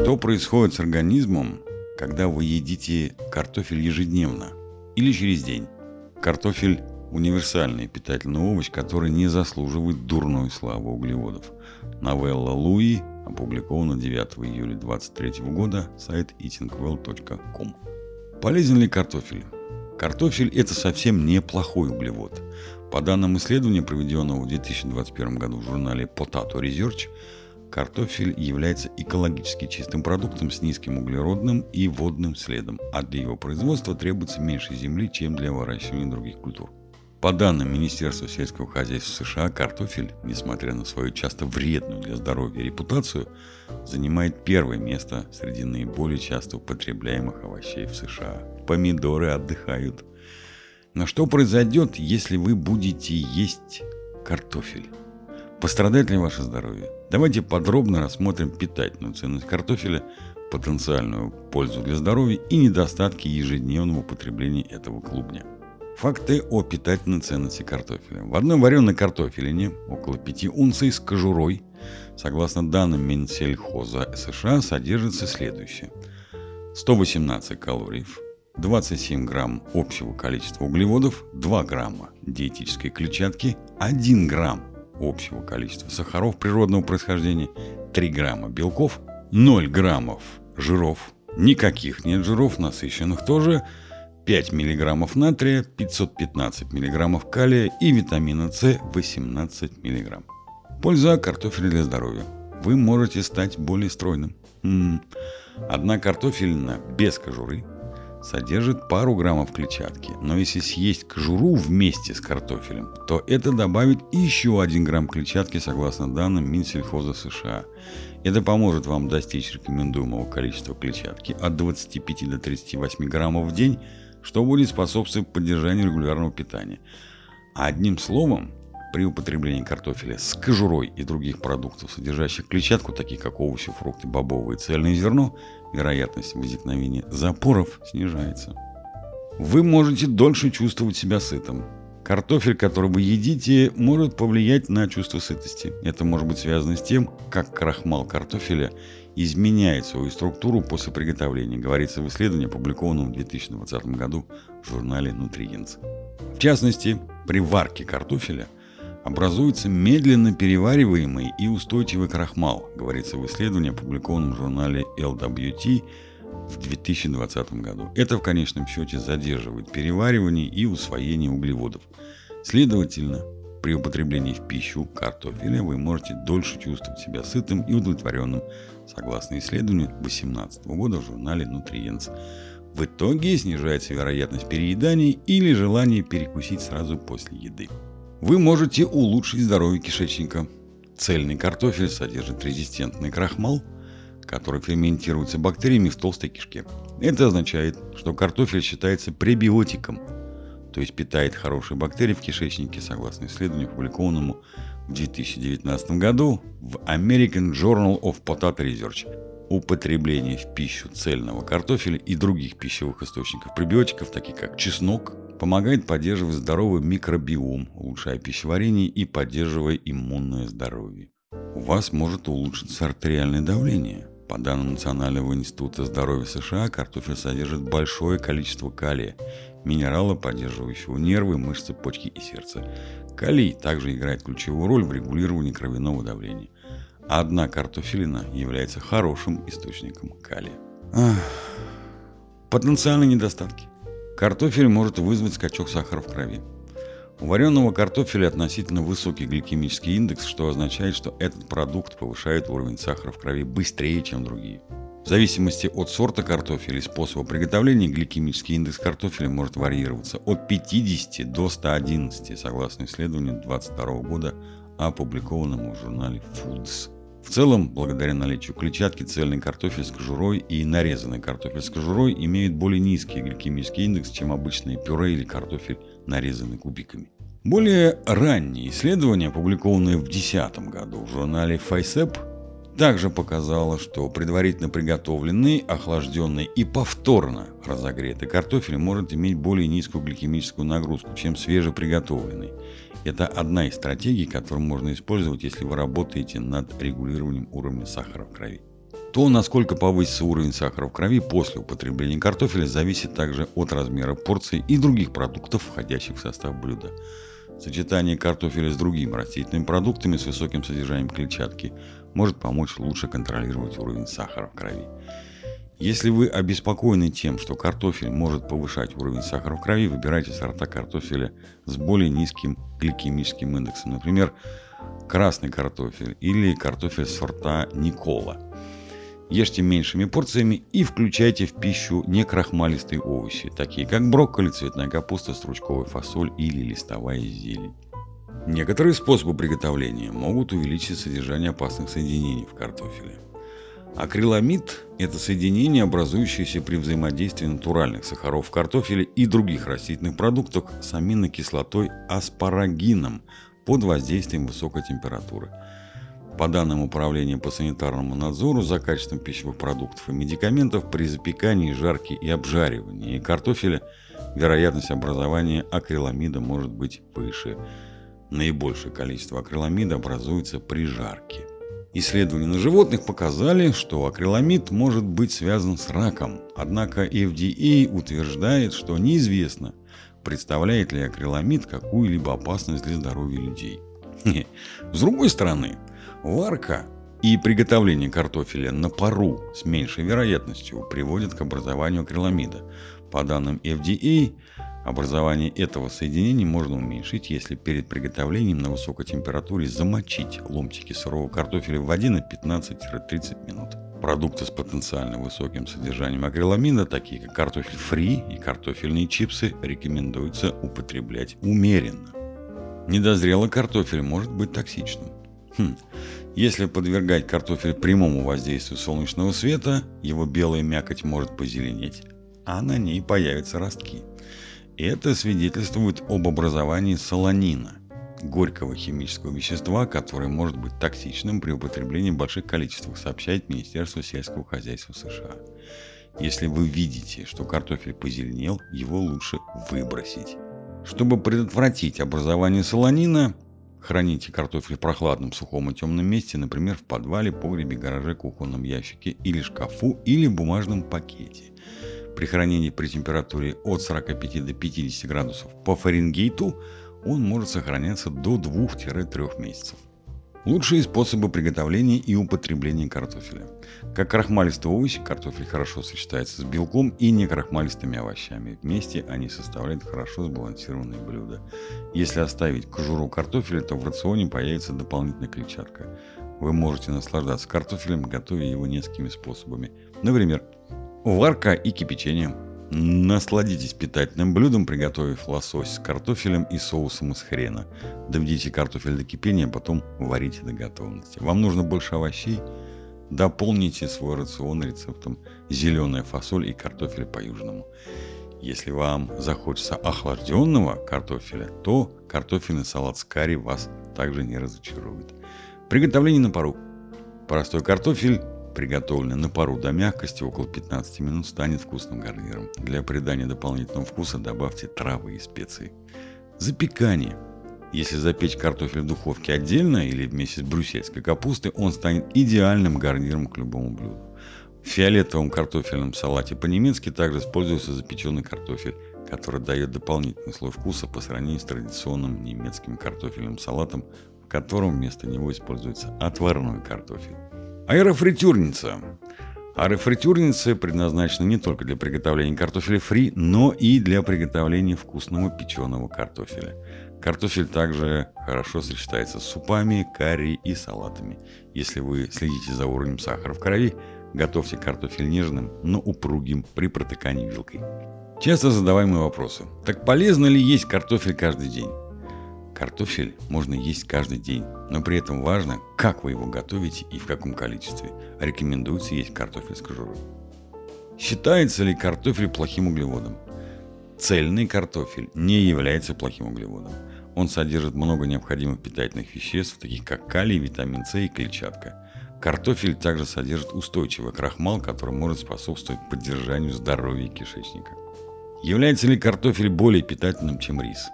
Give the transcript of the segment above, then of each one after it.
Что происходит с организмом, когда вы едите картофель ежедневно или через день? Картофель – универсальный питательный овощ, который не заслуживает дурной славы углеводов. Новелла Луи опубликована 9 июля 2023 года, сайт eatingwell.com. Полезен ли картофель? Картофель – это совсем неплохой углевод. По данным исследования, проведенного в 2021 году в журнале Potato Research, Картофель является экологически чистым продуктом с низким углеродным и водным следом, а для его производства требуется меньше земли, чем для выращивания других культур. По данным Министерства сельского хозяйства США, картофель, несмотря на свою часто вредную для здоровья репутацию, занимает первое место среди наиболее часто употребляемых овощей в США. Помидоры отдыхают. Но что произойдет, если вы будете есть картофель? Пострадает ли ваше здоровье? Давайте подробно рассмотрим питательную ценность картофеля, потенциальную пользу для здоровья и недостатки ежедневного употребления этого клубня. Факты о питательной ценности картофеля. В одной вареной картофелине около 5 унций с кожурой, согласно данным Минсельхоза США, содержится следующее. 118 калорий, 27 грамм общего количества углеводов, 2 грамма диетической клетчатки, 1 грамм общего количества сахаров природного происхождения, 3 грамма белков, 0 граммов жиров, никаких нет жиров, насыщенных тоже, 5 миллиграммов натрия, 515 миллиграммов калия и витамина С 18 миллиграмм. Польза картофеля для здоровья. Вы можете стать более стройным. М-м. Одна картофелина без кожуры содержит пару граммов клетчатки, но если съесть кожуру вместе с картофелем, то это добавит еще один грамм клетчатки согласно данным Минсельхоза США. Это поможет вам достичь рекомендуемого количества клетчатки от 25 до 38 граммов в день, что будет способствовать поддержанию регулярного питания. Одним словом, при употреблении картофеля с кожурой и других продуктов, содержащих клетчатку, таких как овощи, фрукты, бобовые и цельное зерно, вероятность возникновения запоров снижается. Вы можете дольше чувствовать себя сытым. Картофель, который вы едите, может повлиять на чувство сытости. Это может быть связано с тем, как крахмал картофеля изменяет свою структуру после приготовления, говорится в исследовании, опубликованном в 2020 году в журнале Nutrients. В частности, при варке картофеля – образуется медленно перевариваемый и устойчивый крахмал, говорится в исследовании, опубликованном в журнале LWT в 2020 году. Это в конечном счете задерживает переваривание и усвоение углеводов. Следовательно, при употреблении в пищу картофеля вы можете дольше чувствовать себя сытым и удовлетворенным, согласно исследованию 2018 года в журнале Nutrients. В итоге снижается вероятность переедания или желание перекусить сразу после еды. Вы можете улучшить здоровье кишечника. Цельный картофель содержит резистентный крахмал, который ферментируется бактериями в толстой кишке. Это означает, что картофель считается пребиотиком, то есть питает хорошие бактерии в кишечнике, согласно исследованию, опубликованному в 2019 году в American Journal of Potato Research. Употребление в пищу цельного картофеля и других пищевых источников пребиотиков, таких как чеснок, Помогает поддерживать здоровый микробиом, улучшая пищеварение и поддерживая иммунное здоровье. У вас может улучшиться артериальное давление. По данным Национального института здоровья США, картофель содержит большое количество калия, минерала, поддерживающего нервы, мышцы, почки и сердце. Калий также играет ключевую роль в регулировании кровяного давления. Одна картофелина является хорошим источником калия. Ах. Потенциальные недостатки. Картофель может вызвать скачок сахара в крови. У вареного картофеля относительно высокий гликемический индекс, что означает, что этот продукт повышает уровень сахара в крови быстрее, чем другие. В зависимости от сорта картофеля и способа приготовления гликемический индекс картофеля может варьироваться от 50 до 111, согласно исследованию 2022 года, опубликованному в журнале Foods. В целом, благодаря наличию клетчатки, цельный картофель с кожурой и нарезанный картофель с кожурой имеют более низкий гликемический индекс, чем обычные пюре или картофель, нарезанный кубиками. Более ранние исследования, опубликованные в 2010 году в журнале FICEP, также показало, что предварительно приготовленный, охлажденный и повторно разогретый картофель может иметь более низкую гликемическую нагрузку, чем свежеприготовленный. Это одна из стратегий, которую можно использовать, если вы работаете над регулированием уровня сахара в крови. То, насколько повысится уровень сахара в крови после употребления картофеля, зависит также от размера порции и других продуктов, входящих в состав блюда. Сочетание картофеля с другими растительными продуктами с высоким содержанием клетчатки может помочь лучше контролировать уровень сахара в крови. Если вы обеспокоены тем, что картофель может повышать уровень сахара в крови, выбирайте сорта картофеля с более низким гликемическим индексом. Например, красный картофель или картофель сорта Никола. Ешьте меньшими порциями и включайте в пищу некрахмалистые овощи, такие как брокколи, цветная капуста, стручковая фасоль или листовая зелень. Некоторые способы приготовления могут увеличить содержание опасных соединений в картофеле. Акриламид – это соединение, образующееся при взаимодействии натуральных сахаров в картофеле и других растительных продуктах с аминокислотой аспарагином под воздействием высокой температуры. По данным Управления по санитарному надзору за качеством пищевых продуктов и медикаментов при запекании, жарке и обжаривании картофеля вероятность образования акриламида может быть выше. Наибольшее количество акриламида образуется при жарке. Исследования на животных показали, что акриламид может быть связан с раком, однако FDA утверждает, что неизвестно, представляет ли акриламид какую-либо опасность для здоровья людей. С другой стороны, варка и приготовление картофеля на пару с меньшей вероятностью приводит к образованию акриламида. По данным FDA, Образование этого соединения можно уменьшить, если перед приготовлением на высокой температуре замочить ломтики сырого картофеля в воде на 15-30 минут. Продукты с потенциально высоким содержанием акриламида, такие как картофель фри и картофельные чипсы, рекомендуется употреблять умеренно. Недозрелый картофель может быть токсичным. Хм. Если подвергать картофель прямому воздействию солнечного света, его белая мякоть может позеленеть, а на ней появятся ростки. Это свидетельствует об образовании солонина, горького химического вещества, которое может быть токсичным при употреблении в больших количествах, сообщает Министерство сельского хозяйства США. Если вы видите, что картофель позеленел, его лучше выбросить. Чтобы предотвратить образование солонина, храните картофель в прохладном, сухом и темном месте, например, в подвале, погребе, гараже, кухонном ящике или шкафу или бумажном пакете. При хранении при температуре от 45 до 50 градусов по Фаренгейту он может сохраняться до 2-3 месяцев. Лучшие способы приготовления и употребления картофеля. Как крахмалистый овощ, картофель хорошо сочетается с белком и некрахмалистыми овощами. Вместе они составляют хорошо сбалансированное блюдо. Если оставить кожуру картофеля, то в рационе появится дополнительная клетчатка. Вы можете наслаждаться картофелем, готовя его несколькими способами. Например, Варка и кипячение. Насладитесь питательным блюдом, приготовив лосось с картофелем и соусом из хрена. Доведите картофель до кипения, а потом варите до готовности. Вам нужно больше овощей? Дополните свой рацион рецептом зеленая фасоль и картофель по-южному. Если вам захочется охлажденного картофеля, то картофельный салат с карри вас также не разочарует. Приготовление на пару. Простой картофель приготовленный на пару до мягкости около 15 минут, станет вкусным гарниром. Для придания дополнительного вкуса добавьте травы и специи. Запекание. Если запечь картофель в духовке отдельно или вместе с брюссельской капустой, он станет идеальным гарниром к любому блюду. В фиолетовом картофельном салате по-немецки также используется запеченный картофель, который дает дополнительный слой вкуса по сравнению с традиционным немецким картофельным салатом, в котором вместо него используется отварной картофель. Аэрофритюрница. Аэрофритюрница предназначена не только для приготовления картофеля фри, но и для приготовления вкусного печеного картофеля. Картофель также хорошо сочетается с супами, карри и салатами. Если вы следите за уровнем сахара в крови, готовьте картофель нежным, но упругим при протыкании вилкой. Часто задаваемые вопросы. Так полезно ли есть картофель каждый день? Картофель можно есть каждый день, но при этом важно, как вы его готовите и в каком количестве. Рекомендуется есть картофель с кожурой. Считается ли картофель плохим углеводом? Цельный картофель не является плохим углеводом. Он содержит много необходимых питательных веществ, таких как калий, витамин С и клетчатка. Картофель также содержит устойчивый крахмал, который может способствовать поддержанию здоровья кишечника. Является ли картофель более питательным, чем рис?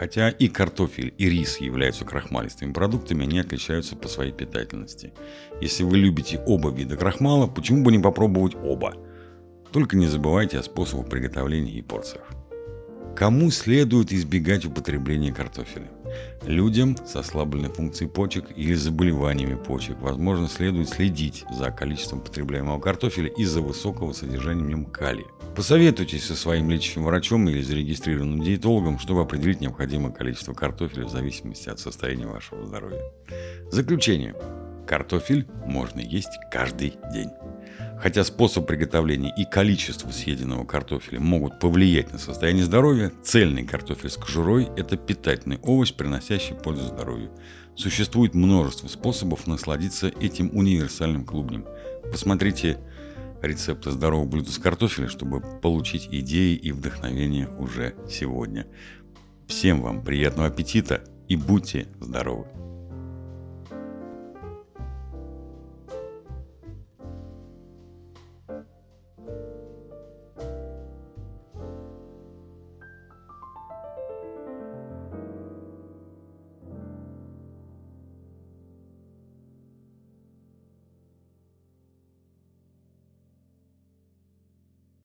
Хотя и картофель, и рис являются крахмалистыми продуктами, они отличаются по своей питательности. Если вы любите оба вида крахмала, почему бы не попробовать оба? Только не забывайте о способах приготовления и порциях. Кому следует избегать употребления картофеля? Людям с ослабленной функцией почек или заболеваниями почек, возможно, следует следить за количеством потребляемого картофеля из-за высокого содержания в нем калия. Посоветуйтесь со своим лечащим врачом или зарегистрированным диетологом, чтобы определить необходимое количество картофеля в зависимости от состояния вашего здоровья. Заключение. Картофель можно есть каждый день. Хотя способ приготовления и количество съеденного картофеля могут повлиять на состояние здоровья, цельный картофель с кожурой – это питательный овощ, приносящий пользу здоровью. Существует множество способов насладиться этим универсальным клубнем. Посмотрите рецепты здорового блюда с картофеля, чтобы получить идеи и вдохновение уже сегодня. Всем вам приятного аппетита и будьте здоровы!